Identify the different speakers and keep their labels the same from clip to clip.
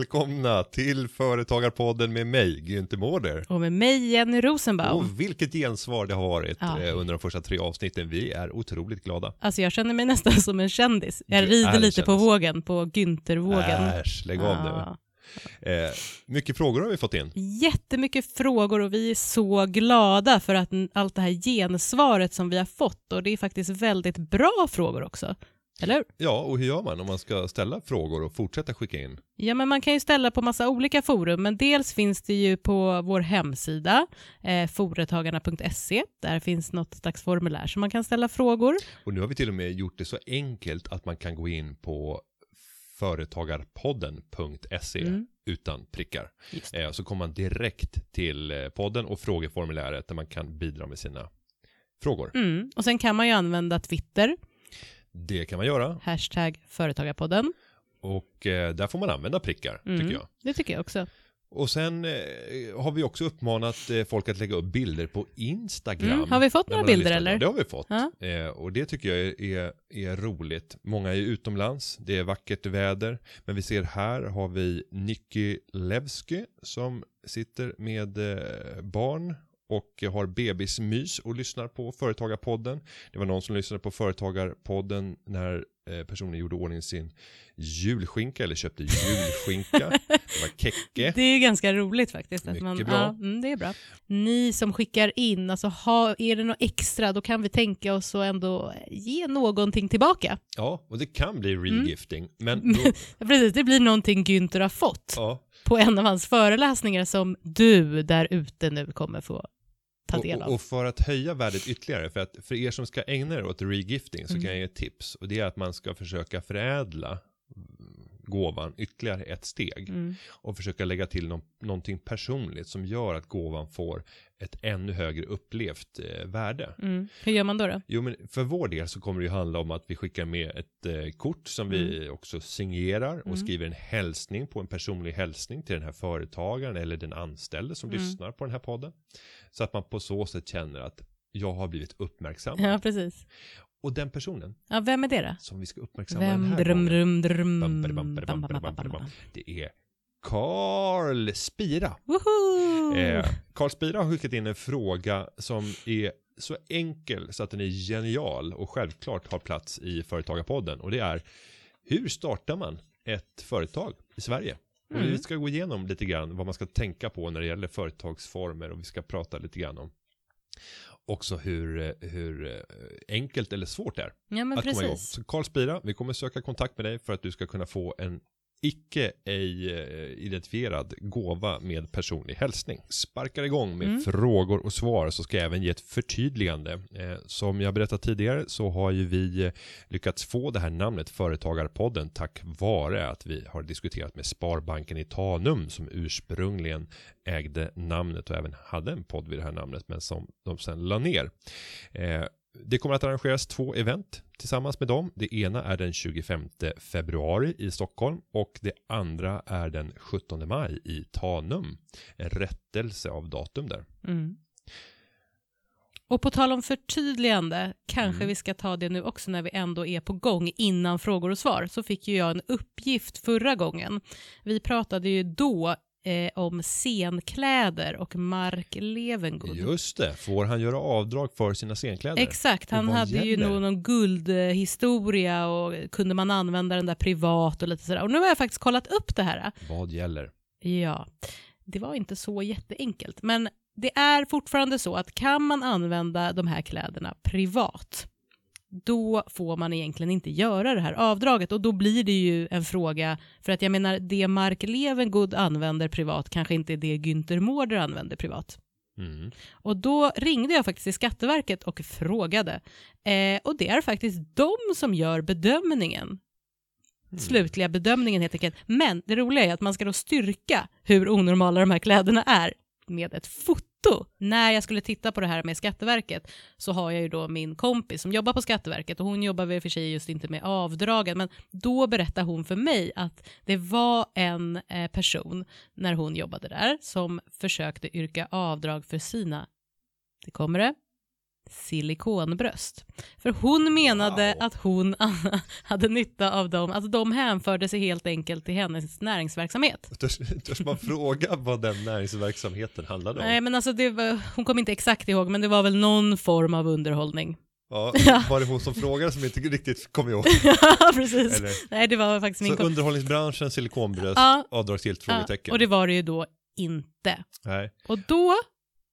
Speaker 1: Välkomna till Företagarpodden med mig, Günther Mårder.
Speaker 2: Och med mig Jenny Rosenbaum.
Speaker 1: Och vilket gensvar det har varit
Speaker 2: Ja.
Speaker 1: eh, under de första tre avsnitten. Vi är otroligt glada.
Speaker 2: Alltså jag känner mig nästan som en kändis. Jag
Speaker 1: Du
Speaker 2: rider lite på
Speaker 1: kändis.
Speaker 2: vågen, på Günther-vågen.
Speaker 1: Äsch, lägg av
Speaker 2: Ja.
Speaker 1: nu. Eh, mycket frågor har vi fått in.
Speaker 2: Jättemycket frågor och vi är så glada för att allt det här gensvaret som vi har fått och det är faktiskt väldigt bra frågor också. Eller hur?
Speaker 1: Ja, och hur gör man om man ska ställa frågor och fortsätta skicka in?
Speaker 2: Ja, men man kan ju ställa på massa olika forum, men dels finns det ju på vår hemsida, eh, foretagarna.se. Där finns något slags formulär som man kan ställa frågor.
Speaker 1: Och nu har vi till och med gjort det så enkelt att man kan gå in på företagarpodden.se
Speaker 2: Mm.
Speaker 1: utan prickar. Eh, så kommer man direkt till eh, podden och frågeformuläret där man kan bidra med sina frågor.
Speaker 2: Mm. Och sen kan man ju använda Twitter,
Speaker 1: Det kan man göra
Speaker 2: hashtag företagarpodden.
Speaker 1: och eh, där får man använda prickar
Speaker 2: Mm.
Speaker 1: tycker jag.
Speaker 2: Det tycker jag också.
Speaker 1: Och sen eh, har vi också uppmanat eh, folk att lägga upp bilder på Instagram.
Speaker 2: Mm. Har vi fått några bilder, eller?
Speaker 1: Det har vi fått.
Speaker 2: Ja.
Speaker 1: Eh, och det tycker jag är, är, är roligt. Många är utomlands, det är vackert väder. Men vi ser här har vi Nicky Levsky som sitter med eh, barn och har bebismys och lyssnar på Företagarpodden. Det var någon som lyssnade på Företagarpodden när eh, personen gjorde ordning sin julskinka eller köpte julskinka. det var Kekke.
Speaker 2: Det är ganska roligt faktiskt. Att
Speaker 1: Mycket
Speaker 2: man,
Speaker 1: bra.
Speaker 2: Ja, mm, det är bra. Ni som skickar in, alltså ha, är det något extra då kan vi tänka oss att ändå ge någonting tillbaka.
Speaker 1: Ja, och det kan bli
Speaker 2: Mm.
Speaker 1: regifting. Men då,
Speaker 2: Precis, det blir någonting Günther har fått
Speaker 1: ja,
Speaker 2: på en av hans föreläsningar som du där ute nu kommer få ta
Speaker 1: och,
Speaker 2: del av.
Speaker 1: och, och för att höja värdet ytterligare, för att för er som ska ägna er åt regifting så
Speaker 2: Mm.
Speaker 1: kan jag ge ett tips. Och det är att man ska försöka förädla gåvan ytterligare ett steg.
Speaker 2: Mm.
Speaker 1: Och försöka lägga till någon, någonting personligt som gör att gåvan får ett ännu högre upplevt eh, värde.
Speaker 2: Mm. Hur gör man då? då?
Speaker 1: Jo men för vår del så kommer det ju handla om att vi skickar med ett eh, kort som vi också signerar och
Speaker 2: Mm.
Speaker 1: skriver en hälsning på en personlig hälsning till den här företagaren eller den anställde som
Speaker 2: Mm.
Speaker 1: lyssnar på den här podden. Så att man på så sätt känner att jag har blivit uppmärksammad.
Speaker 2: Ja, precis.
Speaker 1: Och den personen
Speaker 2: Ja, vem är det då?
Speaker 1: som vi ska uppmärksamma den
Speaker 2: Vem?
Speaker 1: här
Speaker 2: Drum,
Speaker 1: gången,
Speaker 2: drum, drum.
Speaker 1: Det är Karl Spira. Eh, Karl Spira har skickat in en fråga som är så enkel så att den är genial och självklart har plats i Företagarpodden. Och det är hur startar man ett företag i Sverige? Och
Speaker 2: Mm.
Speaker 1: vi ska gå igenom lite grann vad man ska tänka på när det gäller företagsformer och vi ska prata lite grann om också hur, hur eh, enkelt eller svårt det är
Speaker 2: Ja, men
Speaker 1: att komma igång.
Speaker 2: precis.
Speaker 1: Så Karl Spira, vi kommer söka kontakt med dig för att du ska kunna få en icke ej eh, identifierad gåva med personlig hälsning. Sparkar igång med
Speaker 2: Mm.
Speaker 1: frågor och svar så ska jag även ge ett förtydligande. Eh, som jag berättat tidigare så har ju vi eh, lyckats få det här namnet Företagarpodden tack vare att vi har diskuterat med Sparbanken i Tanum som ursprungligen ägde namnet och även hade en podd vid det här namnet men som de sen la ner. Eh, det kommer att arrangeras två event tillsammans med dem. Det ena är den 25 februari i Stockholm och det andra är den 17 maj i Tanum. En rättelse av datum där.
Speaker 2: Mm. Och på tal om förtydligande, kanske
Speaker 1: Mm.
Speaker 2: vi ska ta det nu också när vi ändå är på gång innan frågor och svar, så fick ju jag en uppgift förra gången. Vi pratade ju då eh, om scenkläder och Mark Levengood.
Speaker 1: Just det, får han göra avdrag för sina scenkläder?
Speaker 2: Exakt, han hade ju
Speaker 1: gäller?
Speaker 2: nog någon guldhistoria och kunde man använda den där privat och lite sådär. Och nu har jag faktiskt kollat upp det här.
Speaker 1: Vad gäller?
Speaker 2: Ja, det var inte så jätteenkelt. Men det är fortfarande så att kan man använda de här kläderna privat, då får man egentligen inte göra det här avdraget och då blir det ju en fråga, för att jag menar det Mark Levengood använder privat kanske inte är det Günther Mårder använder privat.
Speaker 1: Mm.
Speaker 2: Och då ringde jag faktiskt till Skatteverket och frågade. Eh, och det är faktiskt de som gör bedömningen. Slutliga bedömningen helt enkelt. Men det roliga är att man ska då styrka hur onormala de här kläderna är med ett foto. När jag skulle titta på det här med Skatteverket så har jag ju då min kompis som jobbar på Skatteverket och hon jobbar väl för sig just inte med avdragen men då berättar hon för mig att det var en eh, person när hon jobbade där som försökte yrka avdrag för sina, det kommer det, silikonbröst. För hon menade
Speaker 1: Wow.
Speaker 2: att hon hade nytta av dem, alltså de hänförde sig helt enkelt till hennes näringsverksamhet.
Speaker 1: Törs, törs man fråga vad den näringsverksamheten handlade om?
Speaker 2: Nej men alltså var, hon kom inte exakt ihåg men det var väl någon form av underhållning.
Speaker 1: Ja, var det hon som frågade som inte riktigt kom ihåg?
Speaker 2: Ja precis.
Speaker 1: Eller?
Speaker 2: Nej det var faktiskt min
Speaker 1: Så underhållningsbranschen, silikonbröst,
Speaker 2: Ja.
Speaker 1: avdragsgillt
Speaker 2: Ja, och det var det ju då inte.
Speaker 1: Nej,
Speaker 2: Och då,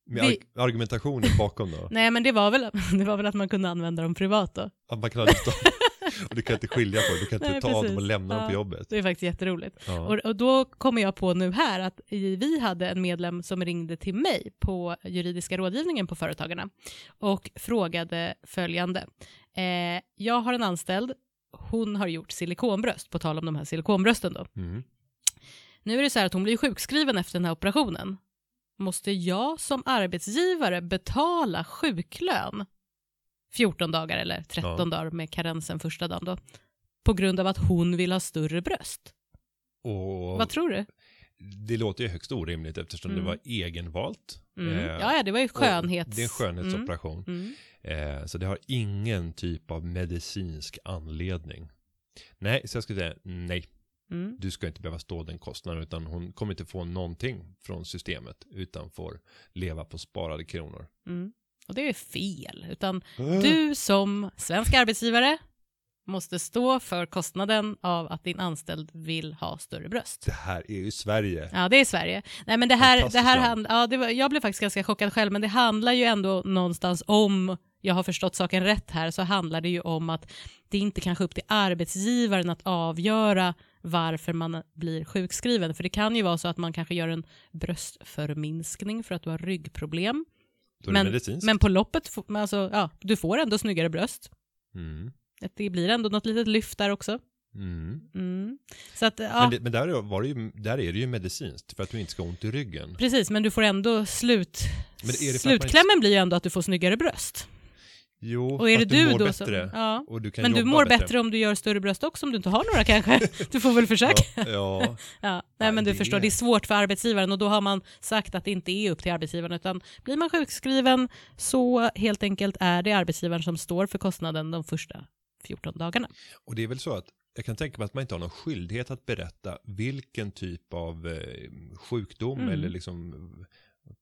Speaker 1: med
Speaker 2: Vi-
Speaker 1: arg- argumentationen bakom då?
Speaker 2: nej men det var väl, det var väl att man kunde använda dem privat då.
Speaker 1: Att man kan av Och du kan inte skilja på det, du kan inte
Speaker 2: Nej,
Speaker 1: ta av dem
Speaker 2: precis.
Speaker 1: och lämna dem
Speaker 2: Ja.
Speaker 1: på jobbet.
Speaker 2: Det är faktiskt jätteroligt.
Speaker 1: Ja.
Speaker 2: Och, och då kommer jag på nu här att vi hade en medlem som ringde till mig på juridiska rådgivningen på Företagarna och frågade följande. Eh, jag har en anställd, hon har gjort silikonbröst, på tal om de här silikonbrösten då.
Speaker 1: Mm.
Speaker 2: Nu är det så här att hon blir sjukskriven efter den här operationen. Måste jag som arbetsgivare betala sjuklön 14 dagar eller 13
Speaker 1: Ja.
Speaker 2: dagar med karensen första dagen då? På grund av att hon vill ha större bröst.
Speaker 1: Och
Speaker 2: Vad tror du?
Speaker 1: det låter ju högst orimligt eftersom
Speaker 2: Mm.
Speaker 1: det var egenvalt.
Speaker 2: Mm.
Speaker 1: Eh,
Speaker 2: ja, det var ju skönhets...
Speaker 1: Det är en skönhetsoperation.
Speaker 2: Mm. Mm.
Speaker 1: Eh, så det har ingen typ av medicinsk anledning. Nej, så jag skulle säga nej.
Speaker 2: Mm.
Speaker 1: Du ska inte behöva stå den kostnaden utan hon kommer inte få någonting från systemet utan får leva på sparade kronor.
Speaker 2: Mm. Och det är fel, utan du som svensk arbetsgivare måste stå för kostnaden av att din anställd vill ha större bröst.
Speaker 1: Det här är ju Sverige.
Speaker 2: Ja, det är Sverige. Nej, men det här, det här hand, ja, det var, jag blev faktiskt ganska chockad själv, men det handlar ju ändå någonstans om, jag har förstått saken rätt här, så handlar det ju om att det inte kanske är upp till arbetsgivaren att avgöra varför man blir sjukskriven. För det kan ju vara så att man kanske gör en bröstförminskning för att du har ryggproblem. Men, men på loppet, alltså, ja, du får ändå snyggare bröst.
Speaker 1: Mm.
Speaker 2: Det blir ändå något litet lyft där också.
Speaker 1: Mm.
Speaker 2: Mm. Så att, ja,
Speaker 1: Men, det, men där, var det ju, där är det ju medicinskt för att du inte ska ha ont i ryggen.
Speaker 2: precis, men du får ändå slut...
Speaker 1: Men det man inte-
Speaker 2: Slutklämmen blir ju ändå att du får snyggare bröst.
Speaker 1: Jo,
Speaker 2: Och är det
Speaker 1: fast
Speaker 2: du,
Speaker 1: mår
Speaker 2: då
Speaker 1: bättre.
Speaker 2: som... Ja.
Speaker 1: Och du kan
Speaker 2: Men du mår bättre. om du gör större bröst också om du inte har några kanske. Du får väl försöka.
Speaker 1: Ja, ja.
Speaker 2: Ja. Nej men du
Speaker 1: det
Speaker 2: förstår, det är svårt för arbetsgivaren och då har man sagt att det inte är upp till arbetsgivaren utan blir man sjukskriven så helt enkelt är det arbetsgivaren som står för kostnaden de första 14 dagarna.
Speaker 1: Och det är väl så att jag kan tänka mig att man inte har någon skyldighet att berätta vilken typ av eh, sjukdom
Speaker 2: Mm.
Speaker 1: eller liksom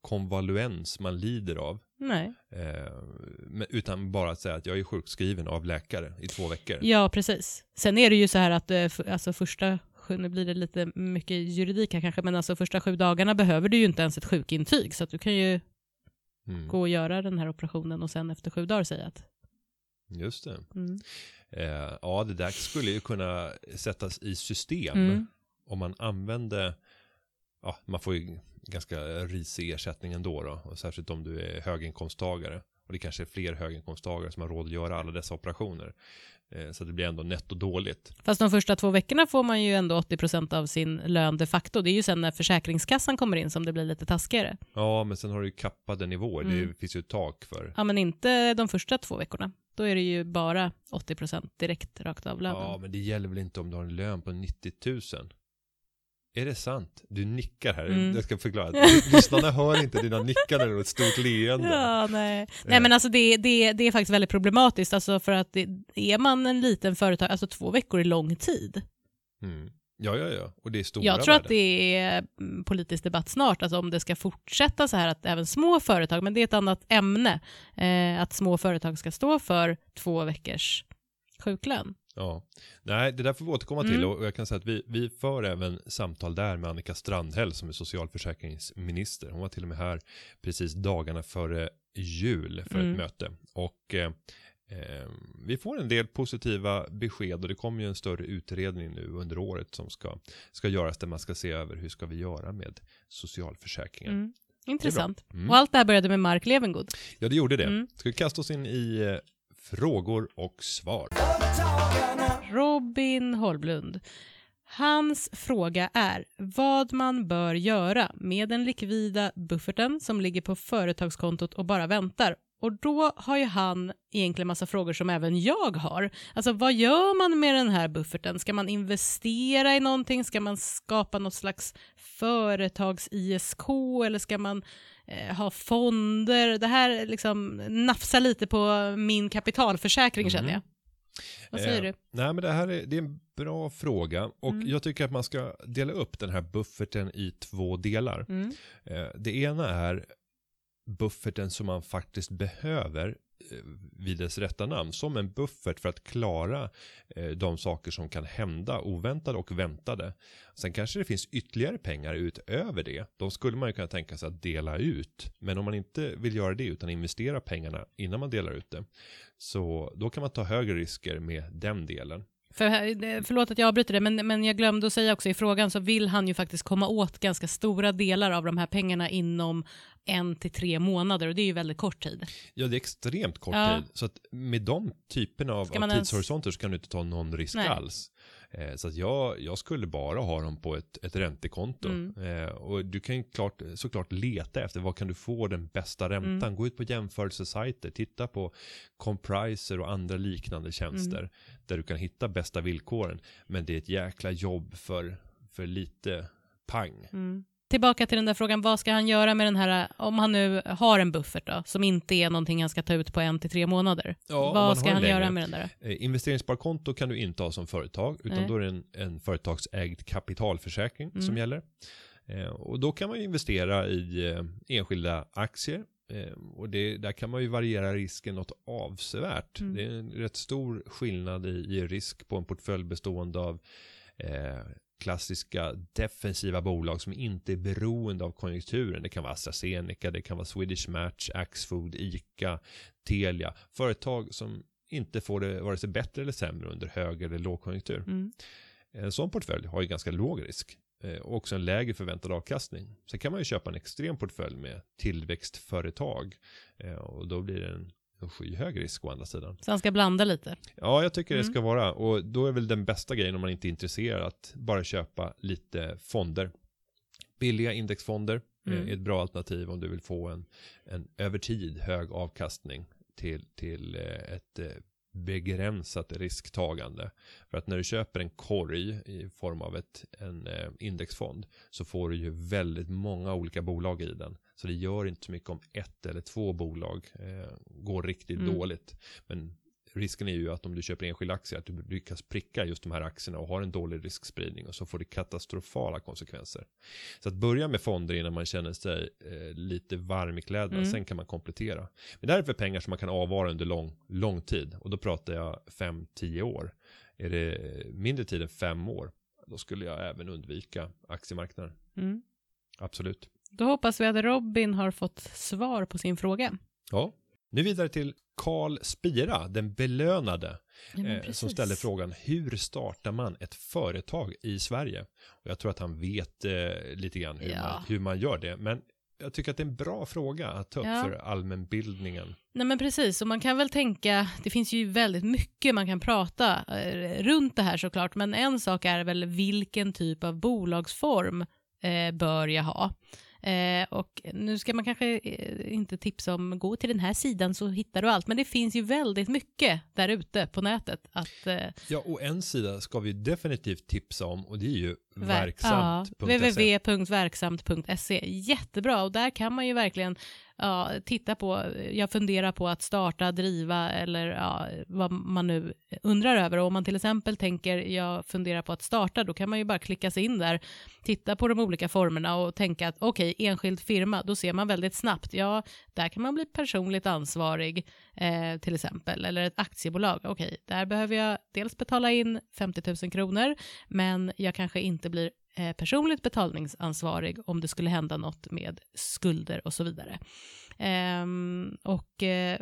Speaker 1: konvaluens man lider av.
Speaker 2: Nej.
Speaker 1: Eh, utan bara att säga att jag är sjukskriven av läkare i två veckor.
Speaker 2: Ja, precis. Sen är det ju så här att eh, alltså första, nu blir det lite mycket juridik här kanske, men alltså första sju dagarna behöver du ju inte ens ett sjukintyg, så att du kan ju
Speaker 1: Mm,
Speaker 2: gå och göra den här operationen och sen efter sju dagar säga att
Speaker 1: just det.
Speaker 2: mm.
Speaker 1: Eh, ja, det där skulle ju kunna sättas i system
Speaker 2: Mm.
Speaker 1: om man använde, ja, man får ju ganska risig ersättning ändå då, och särskilt om du är höginkomsttagare. Och det kanske är fler höginkomsttagare som har råd att göra alla dessa operationer. Eh, så det blir ändå netto dåligt.
Speaker 2: Fast de första två veckorna får man ju ändå 80% av sin lön de facto. Det är ju sen när Försäkringskassan kommer in som det blir lite taskigare.
Speaker 1: Ja, men sen har du ju kappade nivåer.
Speaker 2: Mm.
Speaker 1: Det finns ju ett tak för.
Speaker 2: Ja, men inte de första två veckorna. Då är det ju bara 80% direkt rakt av lönen.
Speaker 1: Ja, men det gäller väl inte om du har en lön på 90 000? Är det sant? Du nickar här.
Speaker 2: Mm.
Speaker 1: Jag ska förklara. Lyssnarna hör inte dina nickanden och ett stort leende.
Speaker 2: Ja, nej. nej men alltså det, det, det är faktiskt väldigt problematiskt alltså för att det, är man en liten företag, alltså två veckor är lång tid.
Speaker 1: Mm. Ja, ja, ja. Och det är stora
Speaker 2: Jag tror att
Speaker 1: värden.
Speaker 2: det är mm, politisk debatt snart, alltså om det ska fortsätta så här att även små företag, men det är ett annat ämne, eh, att små företag ska stå för två veckors sjuklön.
Speaker 1: Ja. Nej, det där får vi återkomma till.
Speaker 2: Mm.
Speaker 1: Och jag kan säga att vi, vi för även samtal där med Annika Strandhäll som är socialförsäkringsminister. Hon var till och med här precis dagarna före jul för
Speaker 2: Mm.
Speaker 1: ett möte. Och eh, eh, vi får en del positiva besked och det kommer ju en större utredning nu under året som ska, ska göras där man ska se över hur ska vi göra med socialförsäkringen.
Speaker 2: Mm. Intressant.
Speaker 1: Mm.
Speaker 2: Och allt det här började med Mark Levengood.
Speaker 1: Ja, det gjorde det.
Speaker 2: Mm.
Speaker 1: Ska vi kasta oss in i eh, frågor och svar?
Speaker 2: Robin Holmlund. Hans fråga är vad man bör göra med den likvida bufferten som ligger på företagskontot och bara väntar. Och då har ju han egentligen massa frågor som även jag har. Alltså vad gör man med den här bufferten? Ska man investera i någonting? Ska man skapa något slags företags-ISK eller ska man eh, ha fonder? Det här liksom nafsar lite på min kapitalförsäkring känner jag. Vad säger
Speaker 1: Eh,
Speaker 2: du?
Speaker 1: Nej, men det här är, det är en bra fråga och
Speaker 2: Mm.
Speaker 1: jag tycker att man ska dela upp den här bufferten i två delar.
Speaker 2: Mm.
Speaker 1: Eh, Det ena är bufferten som man faktiskt behöver eh, Eh, vid dess rätta namn som en buffert för att klara eh, de saker som kan hända oväntade och väntade. Sen kanske det finns ytterligare pengar utöver det. De skulle man ju kunna tänka sig att dela ut. Men om man inte vill göra det utan investera pengarna innan man delar ut det. Så då kan man ta högre risker med den delen.
Speaker 2: För, här- förlåt att jag avbryter det, men, men jag glömde att säga också i frågan så vill han ju faktiskt komma åt ganska stora delar av de här pengarna inom en till tre månader och det är ju väldigt kort tid.
Speaker 1: Ja, det är extremt kort
Speaker 2: Ja.
Speaker 1: tid. Så att med de typerna av, av
Speaker 2: man ens-
Speaker 1: tidshorisonter så kan du inte ta någon risk
Speaker 2: Nej.
Speaker 1: alls. Eh, så att jag, jag skulle bara ha dem på ett, ett räntekonto.
Speaker 2: Mm.
Speaker 1: Eh, och du kan klart, såklart leta efter vad kan du få den bästa räntan.
Speaker 2: Mm.
Speaker 1: Gå ut på jämförelsesajter, titta på Compriser och andra liknande tjänster.
Speaker 2: Mm.
Speaker 1: Där du kan hitta bästa villkoren. Men det är ett jäkla jobb för, för lite pang.
Speaker 2: Tillbaka till den där frågan, vad ska han göra med den här, om han nu har en buffert då, som inte är någonting han ska ta ut på en till tre månader.
Speaker 1: Ja,
Speaker 2: vad ska han
Speaker 1: en
Speaker 2: göra
Speaker 1: längre.
Speaker 2: med den där?
Speaker 1: Eh, Investeringssparkonto kan du inte ha som företag, utan
Speaker 2: Nej.
Speaker 1: då är det en, en företagsägd kapitalförsäkring
Speaker 2: Mm.
Speaker 1: som gäller. Eh, och då kan man ju investera i eh, enskilda aktier. Eh, och det, där kan man ju variera risken något avsevärt.
Speaker 2: Mm.
Speaker 1: Det är en rätt stor skillnad i, i risk på en portfölj bestående av eh, klassiska defensiva bolag som inte är beroende av konjunkturen. Det kan vara AstraZeneca, det kan vara Swedish Match, Axfood, ICA, Telia. Företag som inte får det vare sig bättre eller sämre under hög eller lågkonjunktur.
Speaker 2: Mm.
Speaker 1: En sån portfölj har ju ganska låg risk eh, och också en lägre förväntad avkastning. Sen kan man ju köpa en extrem portfölj med tillväxtföretag eh, och då blir det en, skyhög risk å andra sidan.
Speaker 2: Så han ska blanda lite.
Speaker 1: Ja, jag tycker det
Speaker 2: Mm.
Speaker 1: ska vara och då är väl den bästa grejen om man inte är intresserad att bara köpa lite fonder. Billiga indexfonder eh,
Speaker 2: Mm.
Speaker 1: är ett bra alternativ om du vill få en, en över tid hög avkastning till, till eh, ett eh, begränsat risktagande. För att när du köper en korg i form av ett, en indexfond så får du ju väldigt många olika bolag i den. Så det gör inte så mycket om ett eller två bolag eh, går riktigt
Speaker 2: Mm.
Speaker 1: dåligt. Men risken är ju att om du köper enskilda aktier att du lyckas pricka just de här aktierna och har en dålig riskspridning och så får det katastrofala konsekvenser. Så att börja med fonder innan man känner sig eh, lite varm i kläderna,
Speaker 2: Mm.
Speaker 1: sen kan man komplettera. Men det här är för pengar som man kan avvara under lång, lång tid och då pratar jag 5-10 år. Är det mindre tid än 5 år, då skulle jag även undvika aktiemarknaden.
Speaker 2: Mm.
Speaker 1: Absolut.
Speaker 2: Då hoppas vi att Robin har fått svar på sin fråga.
Speaker 1: Ja. Nu vidare till Karl Spira, den belönade,
Speaker 2: Ja,
Speaker 1: eh, som ställer frågan hur startar man ett företag i Sverige? Och jag tror att han vet eh, lite grann hur,
Speaker 2: Ja.
Speaker 1: man, hur man gör det, men jag tycker att det är en bra fråga att ta upp
Speaker 2: Ja.
Speaker 1: för allmänbildningen.
Speaker 2: Nej men precis, och man kan väl tänka, det finns ju väldigt mycket man kan prata eh, runt det här såklart, men en sak är väl vilken typ av bolagsform eh, bör jag ha? Eh, och nu ska man kanske eh, inte tipsa om, gå till den här sidan så hittar du allt, men det finns ju väldigt mycket där ute på nätet att eh,
Speaker 1: Ja, och en sida ska vi definitivt tipsa om och det är ju verksamt.se.
Speaker 2: Ja, www.verksamt.se. Jättebra och där kan man ju verkligen ja, titta på, jag funderar på att starta, driva eller ja, vad man nu undrar över. Och om man till exempel tänker jag funderar på att starta, då kan man ju bara klicka sig in där, titta på de olika formerna och tänka att okej, enskild firma, då ser man väldigt snabbt, ja, där kan man bli personligt ansvarig eh, till exempel, eller ett aktiebolag, okej, där behöver jag dels betala in 50 000 kronor, men jag kanske inte blir eh, personligt betalningsansvarig om det skulle hända något med skulder och så vidare. Ehm, och eh,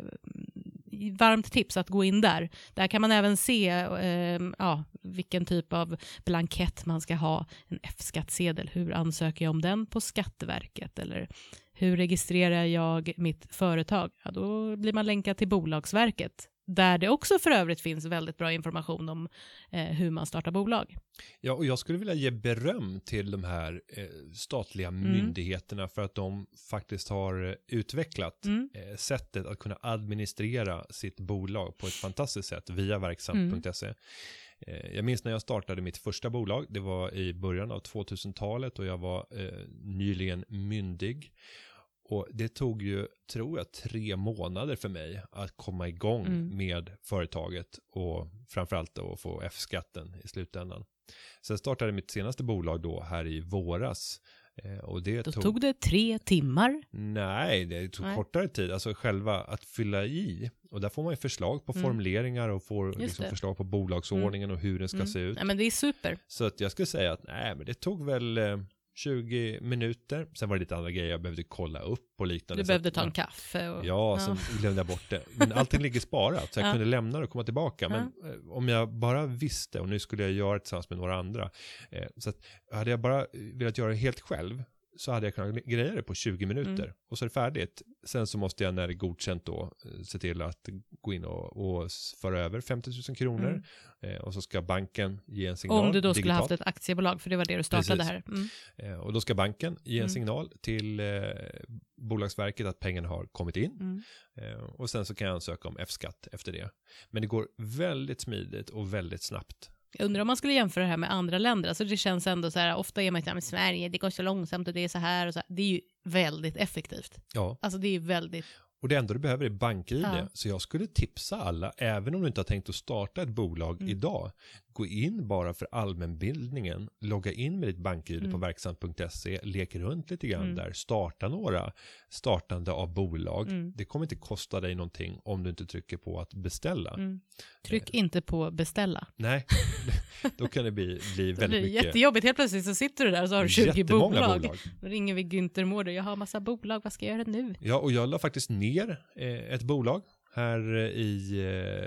Speaker 2: varmt tips att gå in där. Där kan man även se eh, ja, vilken typ av blankett man ska ha, en F-skattsedel, hur ansöker jag om den på Skatteverket eller hur registrerar jag mitt företag? Ja, då blir man länkad till Bolagsverket där det också för övrigt finns väldigt bra information om eh, hur man startar bolag.
Speaker 1: Ja, och jag skulle vilja ge beröm till de här eh, statliga
Speaker 2: Mm.
Speaker 1: myndigheterna för att de faktiskt har utvecklat
Speaker 2: Mm.
Speaker 1: eh, sättet att kunna administrera sitt bolag på ett fantastiskt sätt via verksamt.se. Eh, jag minns när jag startade mitt första bolag, det var i början av 2000-talet och jag var eh, nyligen myndig. Och det tog ju, tror jag, tre månader för mig att komma igång
Speaker 2: Mm.
Speaker 1: med företaget och framförallt då att få F-skatten i slutändan. Sen startade mitt senaste bolag då här i våras. Eh, och det
Speaker 2: Då
Speaker 1: tog,
Speaker 2: tog det tre timmar.
Speaker 1: Nej, det tog
Speaker 2: Nej.
Speaker 1: kortare tid. Alltså själva att fylla i. Och där får man ju förslag på
Speaker 2: Mm.
Speaker 1: formuleringar och får liksom.
Speaker 2: Mm.
Speaker 1: förslag på bolagsordningen och hur den ska se ut.
Speaker 2: Nej, men det är super.
Speaker 1: Så att jag skulle säga att nej, men det tog väl eh, 20 minuter. Sen var det lite andra grejer jag behövde kolla upp och liknande.
Speaker 2: Du behövde
Speaker 1: att,
Speaker 2: ta en
Speaker 1: ja.
Speaker 2: kaffe. Och,
Speaker 1: Ja, sen glömde jag bort det. Men allting ligger sparat så jag
Speaker 2: Ja.
Speaker 1: kunde lämna det och komma tillbaka. Men eh, om jag bara visste och nu skulle jag göra det tillsammans med några andra. Eh, så att hade jag bara velat göra det helt själv så hade jag kunnat greja det på 20 minuter
Speaker 2: Mm.
Speaker 1: och så är det färdigt. Sen så måste jag när det är godkänt då eh, se till att gå in och, och föra över 50 000 kronor
Speaker 2: Mm.
Speaker 1: eh, och så ska banken ge en signal.
Speaker 2: Om du då skulle
Speaker 1: digitalt.
Speaker 2: haft ett aktiebolag, för det var det du startade
Speaker 1: Precis.
Speaker 2: här. Mm.
Speaker 1: Eh, Och då ska banken ge en
Speaker 2: Mm.
Speaker 1: signal till eh, Bolagsverket att pengarna har kommit in.
Speaker 2: Mm.
Speaker 1: Eh, och sen så kan jag ansöka om F-skatt efter det. Men det går väldigt smidigt och väldigt snabbt.
Speaker 2: Jag undrar om man skulle jämföra det här med andra länder. Alltså det känns ändå så här, ofta är man men Sverige, det går så långsamt och det är så här och så här. Det är ju väldigt effektivt.
Speaker 1: Ja,
Speaker 2: Alltså det är ju väldigt,
Speaker 1: och det enda du behöver är bank-id.
Speaker 2: Ja.
Speaker 1: Så jag skulle tipsa alla, även om du inte har tänkt att starta ett bolag
Speaker 2: Mm.
Speaker 1: idag, gå in bara för allmänbildningen, logga in med ditt bank-id på
Speaker 2: Mm.
Speaker 1: verksamt.se, lek runt lite grann
Speaker 2: Mm.
Speaker 1: där, starta några startande av bolag.
Speaker 2: Mm.
Speaker 1: Det kommer inte kosta dig någonting om du inte trycker på att beställa.
Speaker 2: mm. tryck inte på beställa.
Speaker 1: Nej, då kan det bli, bli
Speaker 2: Det
Speaker 1: väldigt
Speaker 2: blir
Speaker 1: mycket.
Speaker 2: jättejobbigt, helt plötsligt så sitter du där och så har du 20
Speaker 1: jättemånga
Speaker 2: bolag.
Speaker 1: bolag.
Speaker 2: Då ringer vi Günther Mårder, jag har massa bolag, vad ska jag göra nu?
Speaker 1: Ja, och jag la faktiskt ner eh, ett bolag här i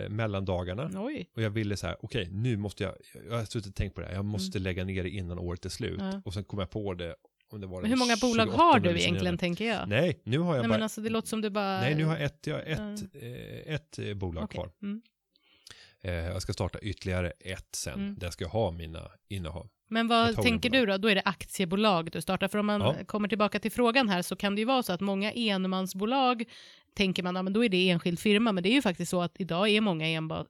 Speaker 1: eh, mellandagarna.
Speaker 2: Oj.
Speaker 1: Och jag ville så här, okej, nu måste jag, jag har suttit och tänkt på det här, jag måste lägga ner det innan året är slut.
Speaker 2: Mm. Ja.
Speaker 1: Och sen kom jag på det, om det var
Speaker 2: Men hur många bolag
Speaker 1: 28
Speaker 2: har du
Speaker 1: 29.
Speaker 2: egentligen, tänker jag?
Speaker 1: Nej, nu har jag
Speaker 2: Nej
Speaker 1: bara,
Speaker 2: men alltså det låter som du bara...
Speaker 1: nej, nu har jag ett, jag har ett, eh, ett eh, bolag
Speaker 2: Okej.
Speaker 1: kvar.
Speaker 2: Mm.
Speaker 1: Eh, jag ska starta ytterligare ett sen,
Speaker 2: Mm.
Speaker 1: där jag ska ha mina innehav.
Speaker 2: Men vad tänker du då? Då är det aktiebolag du startar. För om man
Speaker 1: Ja.
Speaker 2: kommer tillbaka till frågan här så kan det ju vara så att många enmansbolag tänker man, ja men då är det enskild firma. Men det är ju faktiskt så att idag är många enba,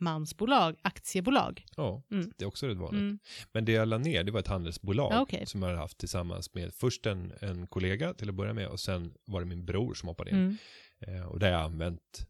Speaker 2: enmansbolag aktiebolag.
Speaker 1: Ja,
Speaker 2: Mm.
Speaker 1: det är också rätt vanligt.
Speaker 2: Mm.
Speaker 1: Men det jag la ner, det var ett handelsbolag
Speaker 2: Ja, okej.
Speaker 1: som jag hade haft tillsammans med först en, en kollega till att börja med och sen var det min bror som hoppade in.
Speaker 2: Mm.
Speaker 1: Eh, och det har jag använt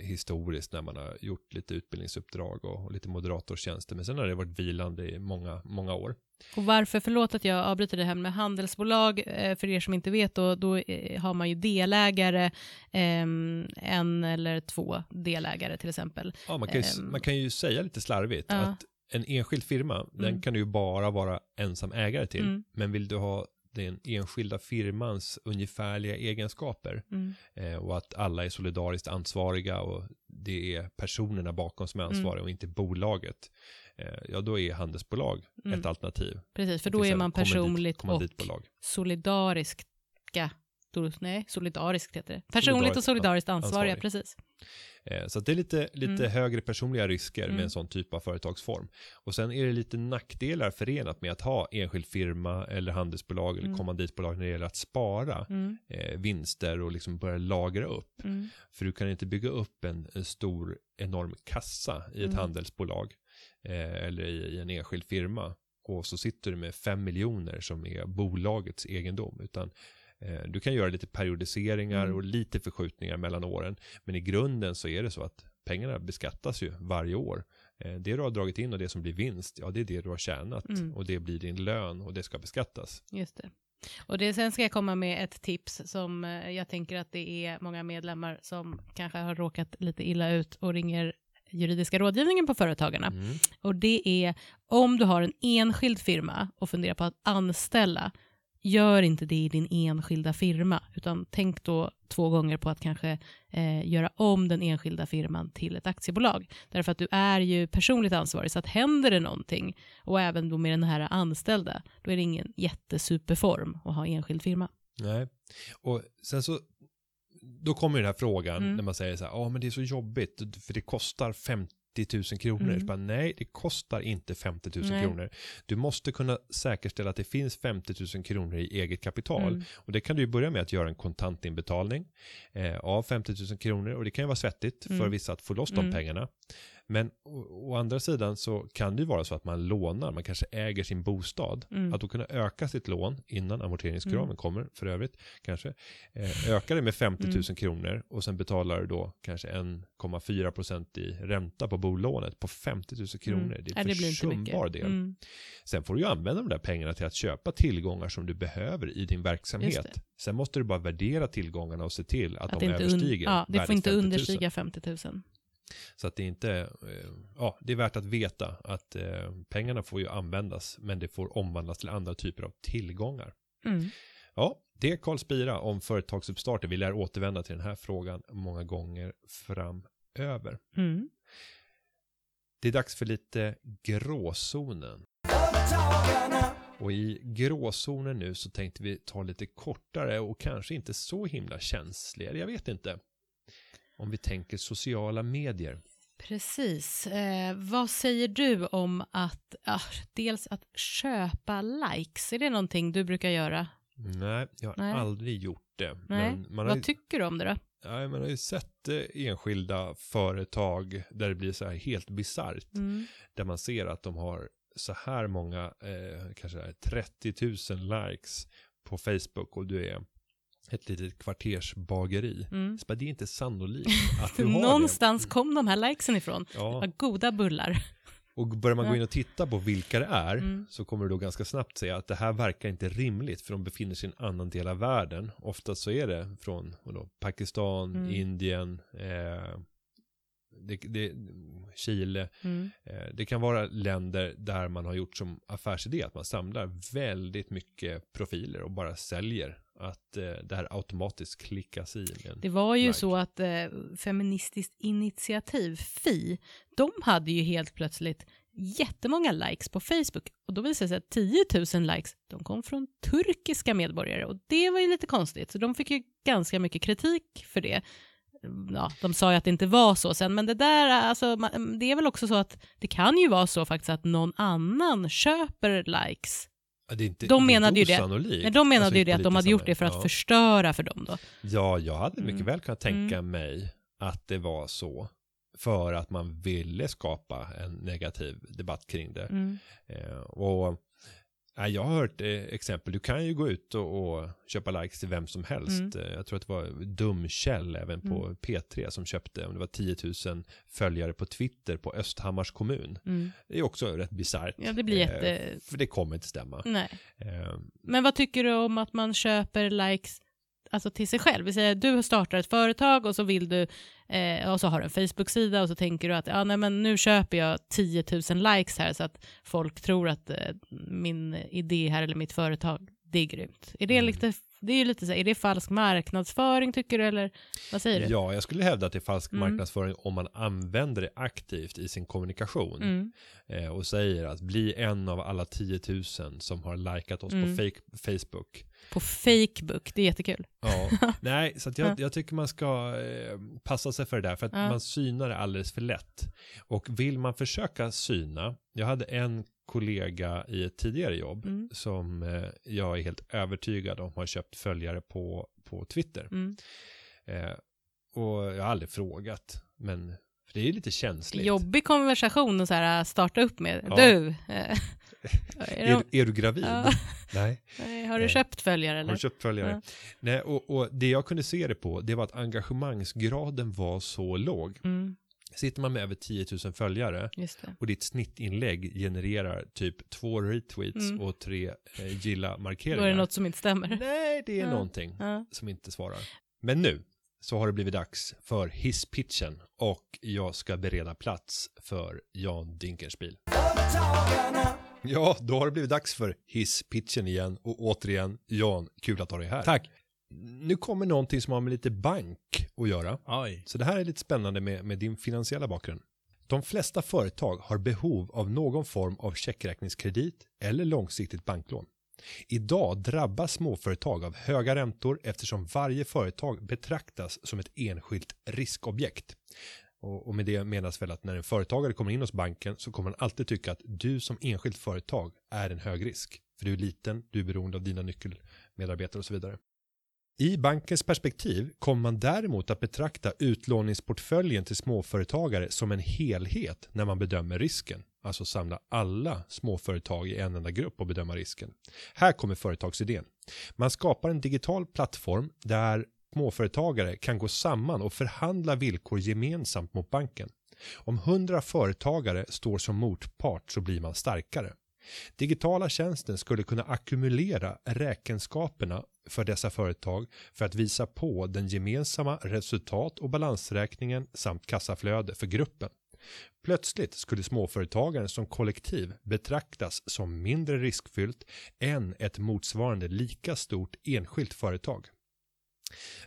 Speaker 1: historiskt när man har gjort lite utbildningsuppdrag och, och lite moderatorstjänster. Men sen har det varit vilande i många, många år.
Speaker 2: Och varför, förlåt att jag avbryter det här med handelsbolag, eh, för er som inte vet, då, då eh, har man ju delägare, ehm, en eller två delägare till exempel.
Speaker 1: Ja, man, kan ju,
Speaker 2: Ehm.
Speaker 1: man kan ju säga lite slarvigt
Speaker 2: Ja.
Speaker 1: att en enskild firma, den
Speaker 2: Mm.
Speaker 1: kan du ju bara vara ensam ägare till.
Speaker 2: Mm.
Speaker 1: Men vill du ha den enskilda firmans ungefärliga egenskaper
Speaker 2: Mm.
Speaker 1: eh, och att alla är solidariskt ansvariga och det är personerna bakom som är
Speaker 2: Mm.
Speaker 1: ansvariga och inte bolaget. Eh, ja, då är handelsbolag
Speaker 2: Mm.
Speaker 1: ett alternativ.
Speaker 2: Precis, för då är man
Speaker 1: kommandit-
Speaker 2: personligt och
Speaker 1: kommanditbolag.
Speaker 2: solidariska, då- nej, solidariskt heter det. Personligt
Speaker 1: Solidariskt,
Speaker 2: och solidariskt ansvariga,
Speaker 1: ansvarig.
Speaker 2: precis.
Speaker 1: Eh, Så det är lite, lite
Speaker 2: Mm.
Speaker 1: högre personliga risker
Speaker 2: Mm.
Speaker 1: med en sån typ av företagsform. Och sen är det lite nackdelar förenat med att ha enskild firma eller handelsbolag eller
Speaker 2: Mm.
Speaker 1: kommanditbolag när det gäller att spara
Speaker 2: Mm.
Speaker 1: eh, vinster och liksom börja lagra upp.
Speaker 2: Mm.
Speaker 1: För du kan inte bygga upp en, en stor enorm kassa i ett
Speaker 2: Mm.
Speaker 1: handelsbolag eh, eller i, i en enskild firma. Och så sitter du med fem miljoner som är bolagets egendom. Utan du kan göra lite periodiseringar
Speaker 2: Mm.
Speaker 1: och lite förskjutningar mellan åren. Men i grunden så är det så att pengarna beskattas ju varje år. Eh, det du har dragit in och det som blir vinst, ja det är det du har tjänat.
Speaker 2: Mm.
Speaker 1: Och det blir din lön och det ska beskattas.
Speaker 2: Just det. Och det, sen ska jag komma med ett tips som eh, jag tänker att det är många medlemmar som kanske har råkat lite illa ut och ringer juridiska rådgivningen på Företagarna.
Speaker 1: Mm.
Speaker 2: Och det är om du har en enskild firma och funderar på att anställa, gör inte det i din enskilda firma, utan tänk då två gånger på att kanske eh, göra om den enskilda firman till ett aktiebolag. Därför att du är ju personligt ansvarig, så att händer det någonting, och även då med den här anställda, då är det ingen jättesuperform att ha enskild firma.
Speaker 1: Nej, och sen så då kommer den här frågan
Speaker 2: Mm.
Speaker 1: när man säger så här, ja men det är så jobbigt för det kostar 50 000 kronor.
Speaker 2: Mm.
Speaker 1: Bara, nej, det kostar inte 50 000
Speaker 2: Nej.
Speaker 1: kronor. Du måste kunna säkerställa att det finns 50 000 kronor i eget kapital.
Speaker 2: Mm.
Speaker 1: Och det kan du börja med att göra en kontantinbetalning eh, av 50 000 kronor. Och det kan ju vara svettigt för
Speaker 2: Mm.
Speaker 1: vissa att få loss de
Speaker 2: Mm.
Speaker 1: pengarna. Men å, å andra sidan så kan det ju vara så att man lånar, man kanske äger sin bostad.
Speaker 2: Mm.
Speaker 1: Att då kunna öka sitt lån innan amorteringskraven
Speaker 2: Mm.
Speaker 1: kommer för övrigt kanske. Eh, öka det med 50 000
Speaker 2: Mm.
Speaker 1: kronor och sen betalar du då kanske 1,4 procent i ränta på bolånet på 50 000 kronor.
Speaker 2: Mm.
Speaker 1: Det är en försumbar del.
Speaker 2: Mm.
Speaker 1: Sen får du ju använda de där pengarna till att köpa tillgångar som du behöver i din verksamhet. Sen måste du bara värdera tillgångarna och se till att,
Speaker 2: Att
Speaker 1: de överstiger
Speaker 2: ja, det får inte
Speaker 1: 50 000.
Speaker 2: understiga 50 000.
Speaker 1: Så att det inte, eh, ja, det är värt att veta att eh, pengarna får ju användas, men det får omvandlas till andra typer av tillgångar.
Speaker 2: Mm.
Speaker 1: Ja, det är Karl Spira om företagsuppstarter. Vi lär återvända till den här frågan många gånger framöver.
Speaker 2: Mm.
Speaker 1: Det är dags för lite gråzonen. Och i gråzonen nu så tänkte vi ta lite kortare och kanske inte så himla känsliga, jag vet inte. Om vi tänker sociala medier.
Speaker 2: Precis. Eh, vad säger du om att, ah, dels att köpa likes? Är det någonting du brukar göra?
Speaker 1: Nej, jag har
Speaker 2: Nej.
Speaker 1: aldrig gjort det.
Speaker 2: Nej.
Speaker 1: Men man har,
Speaker 2: Vad
Speaker 1: ju,
Speaker 2: tycker du om det då?
Speaker 1: ja, man har ju sett eh, enskilda företag där det blir så här helt bisarrt.
Speaker 2: Mm.
Speaker 1: Där man ser att de har så här många, eh, kanske 30 000 likes på Facebook och du är ett litet kvartersbageri.
Speaker 2: Mm.
Speaker 1: Det är inte sannolikt att du har
Speaker 2: Någonstans kom de här likesen ifrån.
Speaker 1: det. Ja,
Speaker 2: Vad goda bullar.
Speaker 1: och börjar man gå in och titta på vilka det är
Speaker 2: Mm.
Speaker 1: så kommer du då ganska snabbt se att det här verkar inte rimligt för de befinner sig i en annan del av världen. Oftast så är det från vadå, Pakistan,
Speaker 2: Mm.
Speaker 1: Indien, eh, det, det, Chile.
Speaker 2: Mm.
Speaker 1: Eh, det kan vara länder där man har gjort som affärsidé att man samlar väldigt mycket profiler och bara säljer. Att eh, det här automatiskt klickas i.
Speaker 2: Det var ju
Speaker 1: like.
Speaker 2: så att eh, Feministiskt initiativ, FI, de hade ju helt plötsligt jättemånga likes på Facebook och då visade det sig att 10 000 likes, de kom från turkiska medborgare och det var ju lite konstigt, så de fick ju ganska mycket kritik för det. Ja, de sa ju att det inte var så sen, men det där, alltså, ma- det är väl också så att det kan ju vara så faktiskt att någon annan köper likes.
Speaker 1: Det är inte,
Speaker 2: de menade
Speaker 1: inte
Speaker 2: ju det. Men de menade
Speaker 1: Alltså,
Speaker 2: ju det att de hade gjort det för att
Speaker 1: ja.
Speaker 2: förstöra för dem då.
Speaker 1: Ja, jag hade mycket
Speaker 2: Mm.
Speaker 1: väl kunnat tänka mig att det var så. För att man ville skapa en negativ debatt kring det.
Speaker 2: Mm.
Speaker 1: Eh, och nej, jag har hört eh, exempel, du kan ju gå ut och, och köpa likes till vem som helst.
Speaker 2: Mm.
Speaker 1: Eh, jag tror att det var Dumkjell även på P3 som köpte, om det var 10 000 följare på Twitter på Östhammars kommun.
Speaker 2: Mm.
Speaker 1: Det är också rätt bisarrt.
Speaker 2: Ja, det blir
Speaker 1: Eh,
Speaker 2: jätte...
Speaker 1: För det kommer inte stämma.
Speaker 2: Nej.
Speaker 1: Eh,
Speaker 2: Men vad tycker du om att man köper likes alltså till sig själv? Vi säger du startar ett företag och så vill du eh, och så har du en Facebook-sida och så tänker du att ja, nej, men nu köper jag 10 000 likes här så att folk tror att eh, min idé här eller mitt företag det är grymt. Är det
Speaker 1: Mm.
Speaker 2: lite det är lite så är det falsk marknadsföring tycker du eller vad säger du?
Speaker 1: Ja, jag skulle hävda att det är falsk
Speaker 2: Mm.
Speaker 1: marknadsföring om man använder det aktivt i sin kommunikation.
Speaker 2: Mm.
Speaker 1: eh, och säger att bli en av alla 10 000 som har likat oss
Speaker 2: Mm.
Speaker 1: på fake, Facebook.
Speaker 2: På Facebook, det är jättekul.
Speaker 1: Ja, nej, så jag, jag tycker man ska eh, passa sig för det där, för att
Speaker 2: Ja.
Speaker 1: man synar det alldeles för lätt. Och vill man försöka syna, jag hade en kollega i ett tidigare jobb
Speaker 2: Mm.
Speaker 1: som eh, jag är helt övertygad om har köpt följare på, på Twitter.
Speaker 2: Mm.
Speaker 1: Eh, och jag har aldrig frågat, men det är lite känsligt.
Speaker 2: Jobbig konversation att så här, starta upp med.
Speaker 1: Ja.
Speaker 2: Du, eh, är
Speaker 1: Är, är du gravid?
Speaker 2: Ja.
Speaker 1: Nej.
Speaker 2: nej, har du köpt följare
Speaker 1: Har
Speaker 2: eller?
Speaker 1: du köpt följare?
Speaker 2: Ja.
Speaker 1: Nej, och, och det jag kunde se det på, det var att engagemangsgraden var så låg.
Speaker 2: Mm,
Speaker 1: Sitter man med över 10 000 följare och ditt snittinlägg genererar typ två retweets
Speaker 2: Mm.
Speaker 1: och tre eh, gilla
Speaker 2: Då är det något som inte stämmer.
Speaker 1: Nej, det är
Speaker 2: Ja.
Speaker 1: någonting
Speaker 2: Ja.
Speaker 1: som inte svarar. Men nu så har det blivit dags för hisspitchen och jag ska bereda plats för Jan Dinkelspiel. Ja, då har det blivit dags för hisspitchen igen och återigen Jan, kul att ha dig här.
Speaker 3: Tack.
Speaker 1: Nu kommer någonting som har med lite bank att göra.
Speaker 3: Oj.
Speaker 1: Så det här är lite spännande med, med din finansiella bakgrund. De flesta företag har behov av någon form av checkräkningskredit eller långsiktigt banklån. Idag drabbas småföretag av höga räntor eftersom varje företag betraktas som ett enskilt riskobjekt. Och, med det menas väl att när en företagare kommer in hos banken så kommer han alltid tycka att du som enskilt företag är en hög risk. För du är liten, du är beroende av dina nyckelmedarbetare och så vidare. I bankens perspektiv kommer man däremot att betrakta utlåningsportföljen till småföretagare som en helhet när man bedömer risken. Alltså samla alla småföretag i en enda grupp och bedöma risken. Här kommer företagsidén. Man skapar en digital plattform där småföretagare kan gå samman och förhandla villkor gemensamt mot banken. Om 100 företagare står som motpart så blir man starkare. Digitala tjänsten skulle kunna ackumulera räkenskaperna för dessa företag för att visa på den gemensamma resultat och balansräkningen samt kassaflöde för gruppen. Plötsligt skulle småföretagaren som kollektiv betraktas som mindre riskfyllt än ett motsvarande lika stort enskilt företag.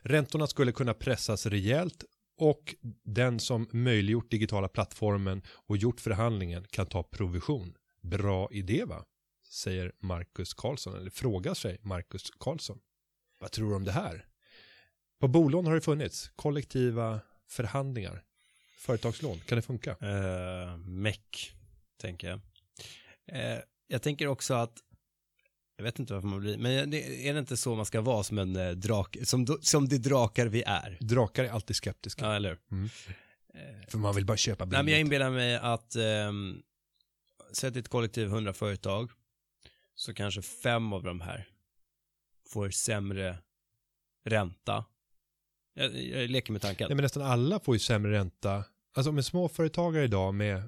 Speaker 1: Räntorna skulle kunna pressas rejält och den som möjliggjort digitala plattformen och gjort förhandlingen kan ta provision. Bra idé va? Säger Marcus Karlsson, eller frågar sig Marcus Karlsson. Vad tror du om det här? På bolån har det funnits kollektiva förhandlingar. Företagslån, kan det funka?
Speaker 3: Uh, meck, tänker jag. Uh, jag tänker också att jag vet inte varför man blir, men är det inte så man ska vara som en eh, drak, som, som de drakar vi är?
Speaker 1: Drakar är alltid skeptiska.
Speaker 3: Ja, eller
Speaker 1: mm. För man vill bara köpa billigt.
Speaker 3: Nej, men jag inbillar mig att, eh, sätt ett kollektiv 100 företag, så kanske fem av de här får sämre ränta. Jag, jag leker med tanken.
Speaker 1: Nej, men nästan alla får ju sämre ränta. Alltså om en småföretagare idag med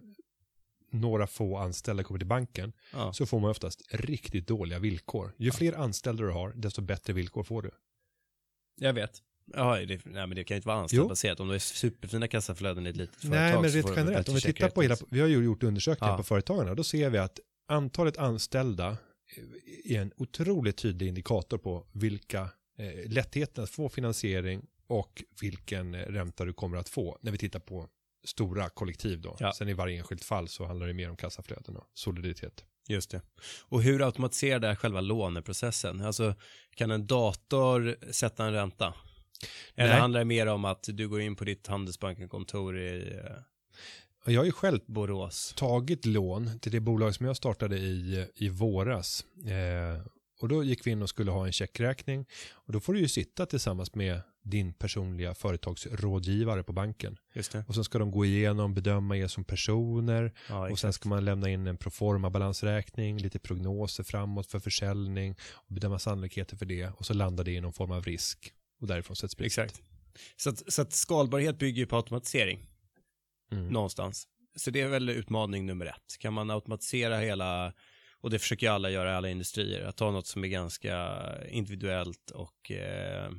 Speaker 1: några få anställda kommer till banken ja. så får man oftast riktigt dåliga villkor. Ju fler anställda du har, desto bättre villkor får du.
Speaker 3: Jag vet. Ja, det, nej, men det kan ju inte vara anställbaserat. Om du är superfina kassaflöden i ett litet företag.
Speaker 1: Nej, men rent generellt. Om vi tittar på hela, vi har ju gjort undersökningar ja. på företagarna, då ser vi att antalet anställda är en otroligt tydlig indikator på vilka eh, lättheten att få finansiering och vilken eh, ränta du kommer att få när vi tittar på stora kollektiv då. Ja. Sen i varje enskilt fall så handlar det mer om kassaflöden och soliditet.
Speaker 3: Just det. Och hur automatiserar det själva låneprocessen? Alltså kan en dator sätta en ränta? Eller Nej. handlar det mer om att du går in på ditt Handelsbanken-kontor i
Speaker 1: jag har ju själv
Speaker 3: Borås.
Speaker 1: tagit lån till det bolag som jag startade i, i våras. Eh, och då gick vi in och skulle ha en checkräkning. Och då får du ju sitta tillsammans med din personliga företagsrådgivare på banken.
Speaker 3: Just det.
Speaker 1: Och sen ska de gå igenom, bedöma er som personer. Ja, och sen ska man lämna in en proforma balansräkning, lite prognoser framåt för försäljning och bedöma sannolikheter för det. Och så landar det i någon form av risk. Och därifrån sätts priset.
Speaker 3: Exakt. Så att, så att skalbarhet bygger ju på automatisering. Mm. Någonstans. Så det är väl utmaning nummer ett. Kan man automatisera hela och det försöker alla göra i alla industrier. Att ta något som är ganska individuellt och eh,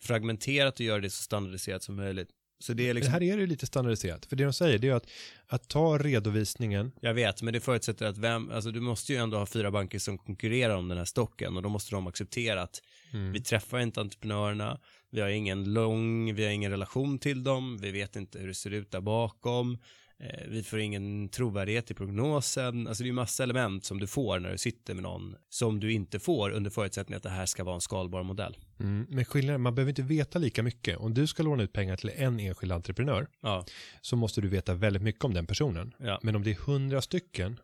Speaker 3: fragmenterat och göra det så standardiserat som möjligt. Så det är liksom...
Speaker 1: här är det lite standardiserat. För det de säger det är att, att ta redovisningen.
Speaker 3: Jag vet, men det förutsätter att vem, alltså du måste ju ändå ha fyra banker som konkurrerar om den här stocken och då måste de acceptera att mm. vi träffar inte entreprenörerna, vi har ingen lång, vi har ingen relation till dem, vi vet inte hur det ser ut där bakom. Eh, vi får ingen trovärdighet i prognosen. Alltså det är massa element som du får när du sitter med någon som du inte får under förutsättning att det här ska vara en skalbar modell.
Speaker 1: Mm, men skillnaden, man behöver inte veta lika mycket. Om du ska låna ut pengar till en enskild entreprenör
Speaker 3: ja.
Speaker 1: så måste du veta väldigt mycket om den personen.
Speaker 3: Ja.
Speaker 1: Men om det är hundra stycken,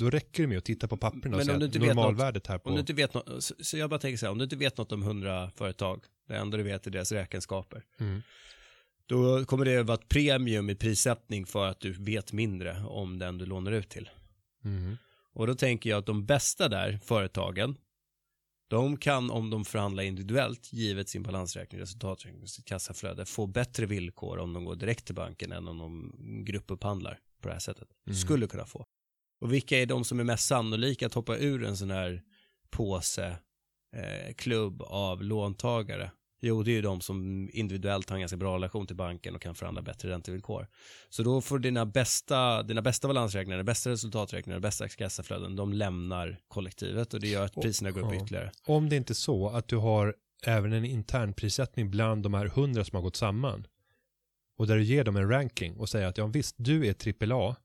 Speaker 1: då räcker det med att titta på papperna och säga att normalvärdet här på...
Speaker 3: Om du inte vet något, så jag bara tänker så här, om du inte vet något om hundra företag, det enda du vet är deras räkenskaper.
Speaker 1: Mm
Speaker 3: då kommer det vara ett premium i prissättning för att du vet mindre om den du lånar ut till.
Speaker 1: Mm.
Speaker 3: Och då tänker jag att de bästa där, företagen, de kan om de förhandlar individuellt, givet sin balansräkning, resultaträkning, sitt kassaflöde, få bättre villkor om de går direkt till banken än om de gruppupphandlar på det här sättet. Mm. Skulle kunna få. Och vilka är de som är mest sannolika att hoppa ur en sån här påse, eh, klubb av låntagare Jo, det är ju de som individuellt har en ganska bra relation till banken och kan förhandla bättre räntevillkor. Så då får dina bästa, dina bästa balansräkningar, bästa resultaträkningar, bästa kassaflöden, de lämnar kollektivet och det gör att priserna går upp ytterligare.
Speaker 1: Om det inte är så att du har även en intern prissättning bland de här hundra som har gått samman och där du ger dem en ranking och säger att ja visst, du är AAA,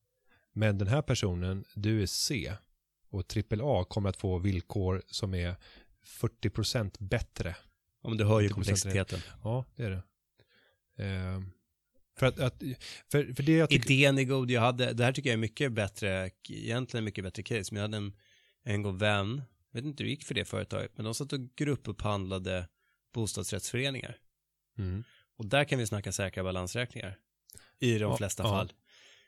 Speaker 1: men den här personen, du är C och AAA kommer att få villkor som är 40% bättre.
Speaker 3: Ja, men du hör ju
Speaker 1: 80%
Speaker 3: komplexiteten.
Speaker 1: Ja, det är det. Eh, för att, att för, för det jag tycker...
Speaker 3: Idén är god. Jag hade, det här tycker jag är mycket bättre, egentligen mycket bättre case. Men jag hade en, en god vän, jag vet inte hur det gick för det företaget, men de satt och gruppupphandlade bostadsrättsföreningar.
Speaker 1: Mm.
Speaker 3: Och där kan vi snacka säkra balansräkningar. I de
Speaker 1: Ja,
Speaker 3: flesta
Speaker 1: ja.
Speaker 3: fall.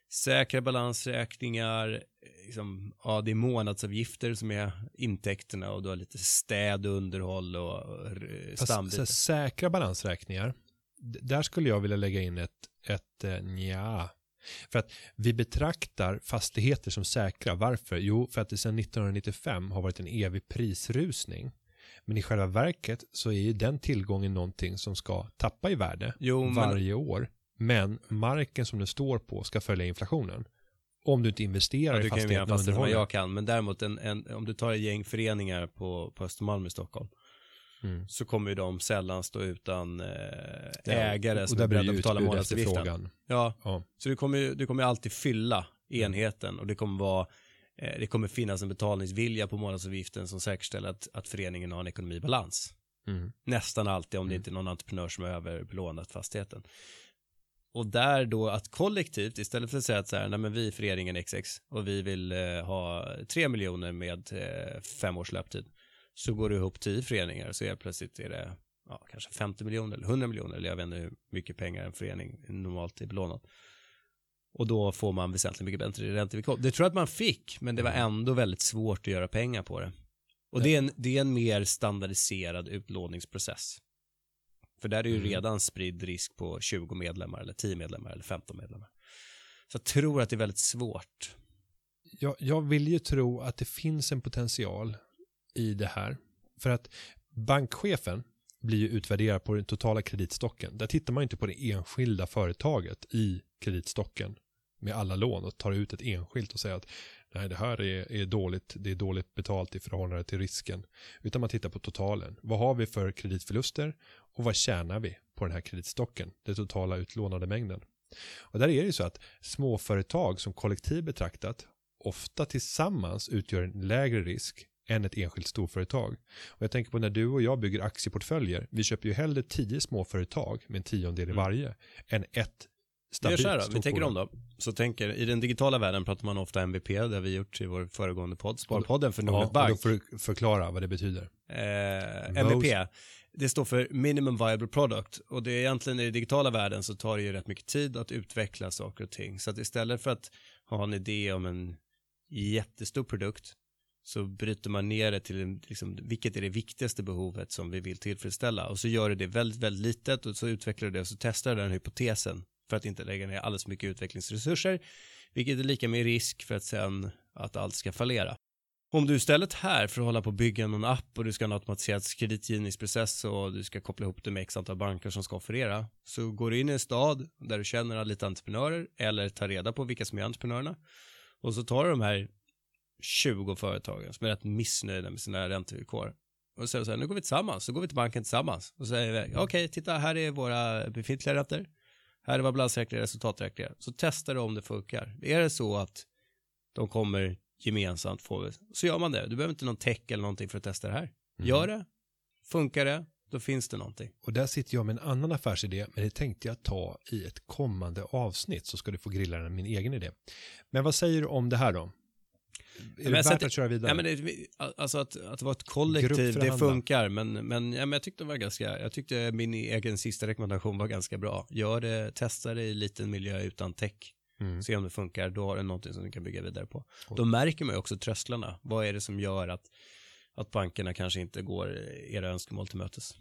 Speaker 3: Säkra balansräkningar, liksom, ja det är månadsavgifter som är intäkterna och du har lite städ, underhåll och, och r-
Speaker 1: Fast
Speaker 3: stambyte.
Speaker 1: säkra balansräkningar, där skulle jag vilja lägga in ett, ett eh, nja. För att vi betraktar fastigheter som säkra. Varför? Jo, för att det sedan 1995 har varit en evig prisrusning. Men i själva verket så är ju den tillgången någonting som ska tappa i värde
Speaker 3: Jo, men-
Speaker 1: varje år. Men marken som den står på ska följa inflationen. Om du inte investerar
Speaker 3: Ja,
Speaker 1: i
Speaker 3: du kan ju mer
Speaker 1: fastigheten
Speaker 3: vad
Speaker 1: underhåller.
Speaker 3: jag kan, men däremot en, en, om du tar ett gäng föreningar på, på Östermalm i Stockholm
Speaker 1: Mm.
Speaker 3: så kommer ju de sällan stå utan eh,
Speaker 1: Ja,
Speaker 3: ägare som är beredda
Speaker 1: ju
Speaker 3: att betala månadsavgiften. Ja,
Speaker 1: Ja.
Speaker 3: så du kommer ju du kommer ju alltid fylla enheten och det kommer vara eh, det kommer finnas en betalningsvilja på månadsavgiften som säkerställer att, att föreningen har en ekonomi i balans.
Speaker 1: Mm.
Speaker 3: Nästan alltid om det inte är någon entreprenör som har överbelånat fastigheten. Och där då att kollektivt, istället för att säga att så här, nej men vi är föreningen XX och vi vill eh, ha 3 miljoner med eh, fem års löptid. Så går det ihop 10 föreningar så är plötsligt är det ja, kanske 50 miljoner eller 100 miljoner eller jag vet inte hur mycket pengar en förening normalt är belånad. Och då får man väsentligt mycket bättre räntevillkor. Det tror jag att man fick, men det var ändå väldigt svårt att göra pengar på det. Och det är en, det är en mer standardiserad utlåningsprocess. För där är ju
Speaker 1: Mm.
Speaker 3: redan spridd risk på 20 medlemmar eller 10 medlemmar eller 15 medlemmar. Så jag tror att det är väldigt svårt.
Speaker 1: jag, jag vill ju tro att det finns en potential i det här. För att bankchefen blir ju utvärderad på den totala kreditstocken. Där tittar man inte på det enskilda företaget i kreditstocken med alla lån och tar ut ett enskilt och säger att nej det här är, är dåligt, det är dåligt betalt i förhållande till risken. Utan man tittar på totalen. Vad har vi för kreditförluster och vad tjänar vi på den här kreditstocken, den totala utlånade mängden. Och där är det ju så att småföretag som kollektiv betraktat ofta tillsammans utgör en lägre risk än ett enskilt storföretag. Och jag tänker på när du och jag bygger aktieportföljer, vi köper ju hellre tio småföretag med en tiondel i
Speaker 3: Mm.
Speaker 1: varje än ett
Speaker 3: Vi gör
Speaker 1: stabilt
Speaker 3: så här då, vi tänker om då. Så tänker, i den digitala världen pratar man ofta MVP, det har vi gjort i vår föregående podd, Sparpodden för Nordnet
Speaker 1: Ja,
Speaker 3: Bank.
Speaker 1: då får du förklara vad det betyder.
Speaker 3: Eh, MVP, det står för Minimum Viable Product och det är egentligen i den digitala världen så tar det ju rätt mycket tid att utveckla saker och ting. Så att istället för att ha en idé om en jättestor produkt så bryter man ner det till liksom, vilket är det viktigaste behovet som vi vill tillfredsställa och så gör du det väldigt, väldigt litet och så utvecklar du det och så testar du den hypotesen för att inte lägga ner alldeles för mycket utvecklingsresurser vilket är lika med risk för att sen att allt ska fallera. Om du istället här för att hålla på och bygga någon app och du ska ha en automatiserad kreditgivningsprocess och du ska koppla ihop det med x antal banker som ska offerera så går du in i en stad där du känner lite entreprenörer eller tar reda på vilka som är entreprenörerna. Och så tar du de här 20 företagen som är rätt missnöjda med sina räntevillkor. Och säger så här, nu går vi tillsammans, så går vi till banken tillsammans. Och säger okej okej, titta, här är våra befintliga räntor, här är våra balansräkningar, resultaträkningar, så testar du om det funkar. Är det så att de kommer gemensamt vi, så gör man det. Du behöver inte någon tech eller någonting för att testa det här.
Speaker 1: Mm.
Speaker 3: Gör det, funkar det, då finns det någonting.
Speaker 1: Och där sitter jag med en annan affärsidé, men det tänkte jag ta i ett kommande avsnitt så ska du få grilla den min egen idé. Men vad säger du om det här då? Är det värt
Speaker 3: sätter-
Speaker 1: att köra vidare?
Speaker 3: Ja, men det, alltså att, att vara ett kollektiv, det funkar, men, men, ja, men jag tyckte det var ganska, jag tyckte min egen sista rekommendation var ganska bra. Gör det, testa det i liten miljö utan tech.
Speaker 1: Mm.
Speaker 3: Se om det funkar, då har du någonting som du kan bygga vidare på.
Speaker 1: Och-
Speaker 3: Då märker man ju också trösklarna. Vad är det som gör att, att bankerna kanske inte går era önskemål till mötes?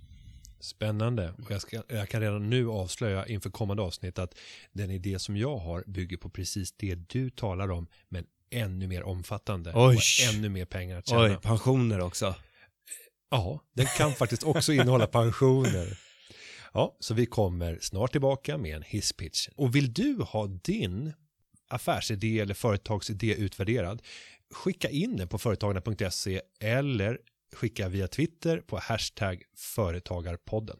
Speaker 1: Spännande. Och jag, ska, jag kan redan nu avslöja inför kommande avsnitt att den idé som jag har bygger på precis det du talar om, men ännu mer omfattande.
Speaker 3: Oj.
Speaker 1: Och ännu mer pengar att tjäna.
Speaker 3: Oj, pensioner också.
Speaker 1: Ja, den kan faktiskt också innehålla pensioner. Ja, så vi kommer snart tillbaka med en hisspitch. Och vill du ha din affärsidé eller företagsidé utvärderad, skicka in den på företagarna.se eller skicka via Twitter på hashtag företagarpodden.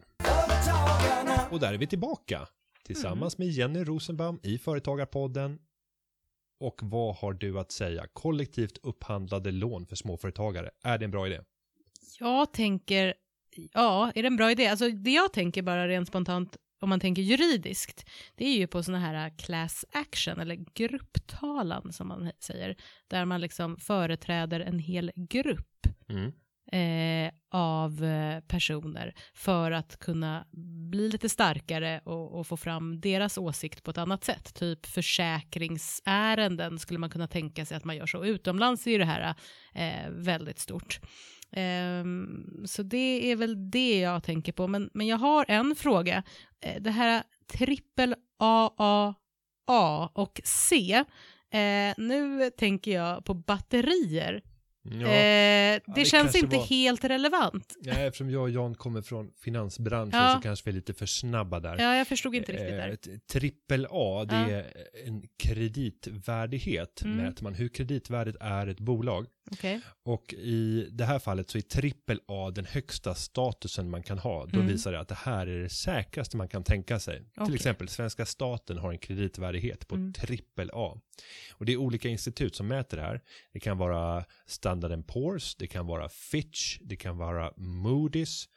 Speaker 1: Och där är vi tillbaka tillsammans med Jenny Rosenbaum i Företagarpodden och vad har du att säga? Kollektivt upphandlade lån för småföretagare, är det en bra idé?
Speaker 2: Jag tänker, ja, är det en bra idé? Alltså det jag tänker bara rent spontant om man tänker juridiskt, det är ju på sådana här class action eller grupptalan som man säger, där man liksom företräder en hel grupp
Speaker 1: Mm
Speaker 2: eh, av eh, personer för att kunna bli lite starkare och, och få fram deras åsikt på ett annat sätt. Typ försäkringsärenden skulle man kunna tänka sig att man gör så. Utomlands är ju det här eh, väldigt stort. Ehm, så det är väl det jag tänker på. Men, men jag har en fråga. Eh, det här trippel A, A, A och C. Eh, nu tänker jag på batterier.
Speaker 1: Ja,
Speaker 2: Eh, det,
Speaker 1: det
Speaker 2: känns inte
Speaker 1: var-
Speaker 2: helt relevant.
Speaker 1: ja, eftersom jag och Jan kommer från finansbranschen
Speaker 2: Ja.
Speaker 1: så kanske vi är lite för snabba där.
Speaker 2: Ja, jag förstod inte riktigt
Speaker 1: Eh,
Speaker 2: där.
Speaker 1: ett Trippel A, det
Speaker 2: Ja.
Speaker 1: är en kreditvärdighet.
Speaker 2: Mm.
Speaker 1: Mäter man hur kreditvärdigt är ett bolag.
Speaker 2: Okej.
Speaker 1: Och i det här fallet så är trippel A den högsta statusen man kan ha. Då
Speaker 2: Mm.
Speaker 1: visar det att det här är det säkraste man kan tänka sig. Till
Speaker 2: Okej.
Speaker 1: exempel svenska staten har en kreditvärdighet på
Speaker 2: Mm.
Speaker 1: trippel A. Och det är olika institut som mäter det här. Det kan vara Standard Poor's, det kan vara Fitch, det kan vara Moody's.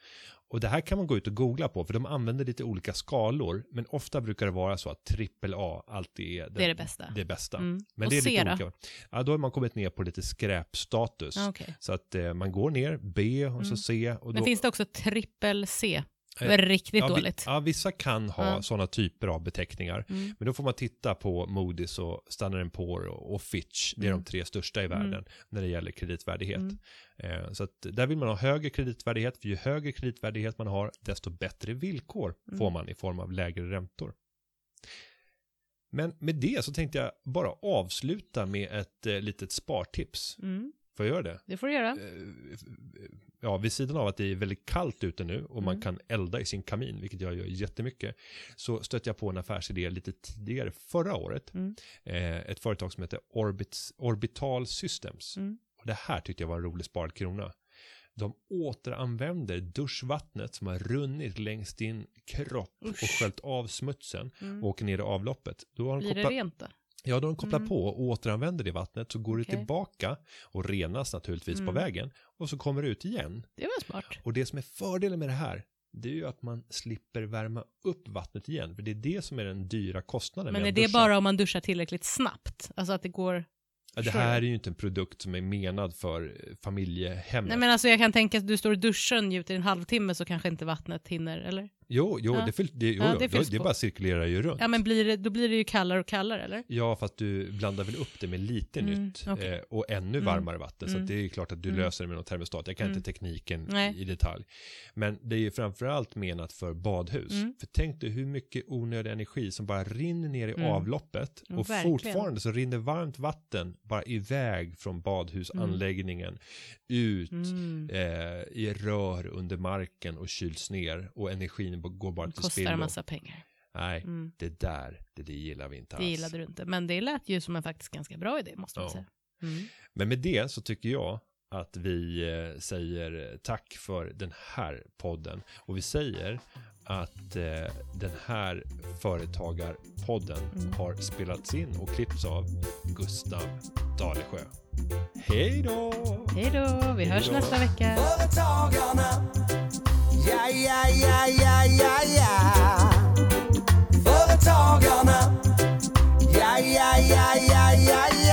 Speaker 1: Och det här kan man gå ut och googla på för de använder lite olika skalor. Men ofta brukar det vara så att trippel A alltid är den,
Speaker 2: Det är det bästa.
Speaker 1: det bästa.
Speaker 2: Mm.
Speaker 1: Men
Speaker 2: Och
Speaker 1: det är
Speaker 2: C
Speaker 1: lite
Speaker 2: då?
Speaker 1: olika. Ja, då har man kommit ner på lite skräpstatus.
Speaker 2: Ja, okej.
Speaker 1: Så att eh, man går ner, B och så
Speaker 2: Mm.
Speaker 1: C. Och
Speaker 2: Men
Speaker 1: då,
Speaker 2: finns det också trippel C? Det
Speaker 1: Eh,
Speaker 2: är riktigt
Speaker 1: ja, vi-
Speaker 2: dåligt.
Speaker 1: Ja, vissa kan ha
Speaker 2: Ja.
Speaker 1: sådana typer av beteckningar.
Speaker 2: Mm.
Speaker 1: Men då får man titta på Moody's och Standard Poor och, och Fitch. Det är
Speaker 2: Mm.
Speaker 1: de tre största i
Speaker 2: Mm.
Speaker 1: världen när det gäller kreditvärdighet.
Speaker 2: Mm.
Speaker 1: Eh, så att där vill man ha högre kreditvärdighet. För ju högre kreditvärdighet man har, desto bättre villkor
Speaker 2: Mm.
Speaker 1: får man i form av lägre räntor. Men med det så tänkte jag bara avsluta med ett eh, litet spartips.
Speaker 2: Mm.
Speaker 1: Får jag göra det?
Speaker 2: Det får du göra.
Speaker 1: Eh, ja, vid sidan av att det är väldigt kallt ute nu och man
Speaker 2: Mm.
Speaker 1: kan elda i sin kamin, vilket jag gör jättemycket, så stötte jag på en affärsidé lite tidigare förra året.
Speaker 2: Mm.
Speaker 1: Eh, ett företag som heter Orbit, Orbital Systems.
Speaker 2: Mm.
Speaker 1: Och det här tyckte jag var en rolig sparad krona. De återanvänder duschvattnet som har runnit längs din kropp och
Speaker 2: Usch.
Speaker 1: sköljt av smutsen
Speaker 2: Mm.
Speaker 1: och åker ner i avloppet. Då har de
Speaker 2: Blir det
Speaker 1: kopplat,
Speaker 2: rent då?
Speaker 1: Ja, de kopplat
Speaker 2: Mm.
Speaker 1: på och återanvänder det vattnet så går det
Speaker 2: Okej.
Speaker 1: tillbaka och renas naturligtvis på
Speaker 2: Mm.
Speaker 1: vägen och så kommer det ut igen.
Speaker 2: Det var smart.
Speaker 1: Och det som är fördelen med det här det är ju att man slipper värma upp vattnet igen för det är det som är den dyra kostnaden
Speaker 2: Men är det bara om man duschar tillräckligt snabbt? Alltså att det går...
Speaker 1: Det här är ju inte en produkt som är menad för eh, familjehemmet.
Speaker 2: Nej men alltså jag kan tänka att du står och njuter i en halvtimme så kanske inte vattnet hinner, eller?
Speaker 1: Jo, jo,
Speaker 2: Ja.
Speaker 1: det, fyll, det, jo,
Speaker 2: Ja, det
Speaker 1: det, det bara cirkulerar ju runt.
Speaker 2: Ja men blir det, då blir det ju kallare och kallare, eller?
Speaker 1: Ja, fast du blandar väl upp det med lite
Speaker 2: Mm,
Speaker 1: nytt
Speaker 2: okej.
Speaker 1: eh, och ännu
Speaker 2: Mm,
Speaker 1: varmare vatten. Så
Speaker 2: mm,
Speaker 1: det är ju klart att du
Speaker 2: mm.
Speaker 1: löser det med någon termostat. Jag kan
Speaker 2: Mm.
Speaker 1: inte tekniken
Speaker 2: Nej.
Speaker 1: i detalj. Men det är ju framförallt menat för badhus.
Speaker 2: Mm.
Speaker 1: För tänk dig hur mycket onödig energi som bara rinner ner i
Speaker 2: Mm.
Speaker 1: avloppet. Och
Speaker 2: verkligen.
Speaker 1: fortfarande så rinner varmt vatten bara iväg från badhusanläggningen ut
Speaker 2: Mm.
Speaker 1: eh, i rör under marken och kyls ner och energin b- går bara
Speaker 2: Det
Speaker 1: till
Speaker 2: kostar
Speaker 1: spillo.
Speaker 2: en massa pengar.
Speaker 1: Nej,
Speaker 2: Mm.
Speaker 1: det där, det, det gillar vi inte
Speaker 2: Det
Speaker 1: alls.
Speaker 2: gillade du inte. Men det lät ju som en faktiskt ganska bra idé, måste man
Speaker 1: Ja.
Speaker 2: säga. Mm.
Speaker 1: Men med det så tycker jag att vi eh, säger tack för den här podden. Och vi säger att eh, den här företagarpodden
Speaker 2: Mm.
Speaker 1: har spelats in och klippts av Gustav Dalesjö. Hej då!
Speaker 2: Hej då, vi hörs
Speaker 1: då.
Speaker 2: nästa vecka. Ja, ja, ja, ja, ja, ja.
Speaker 4: Företagarna. Ja, ja, ja, ja, ja, ja.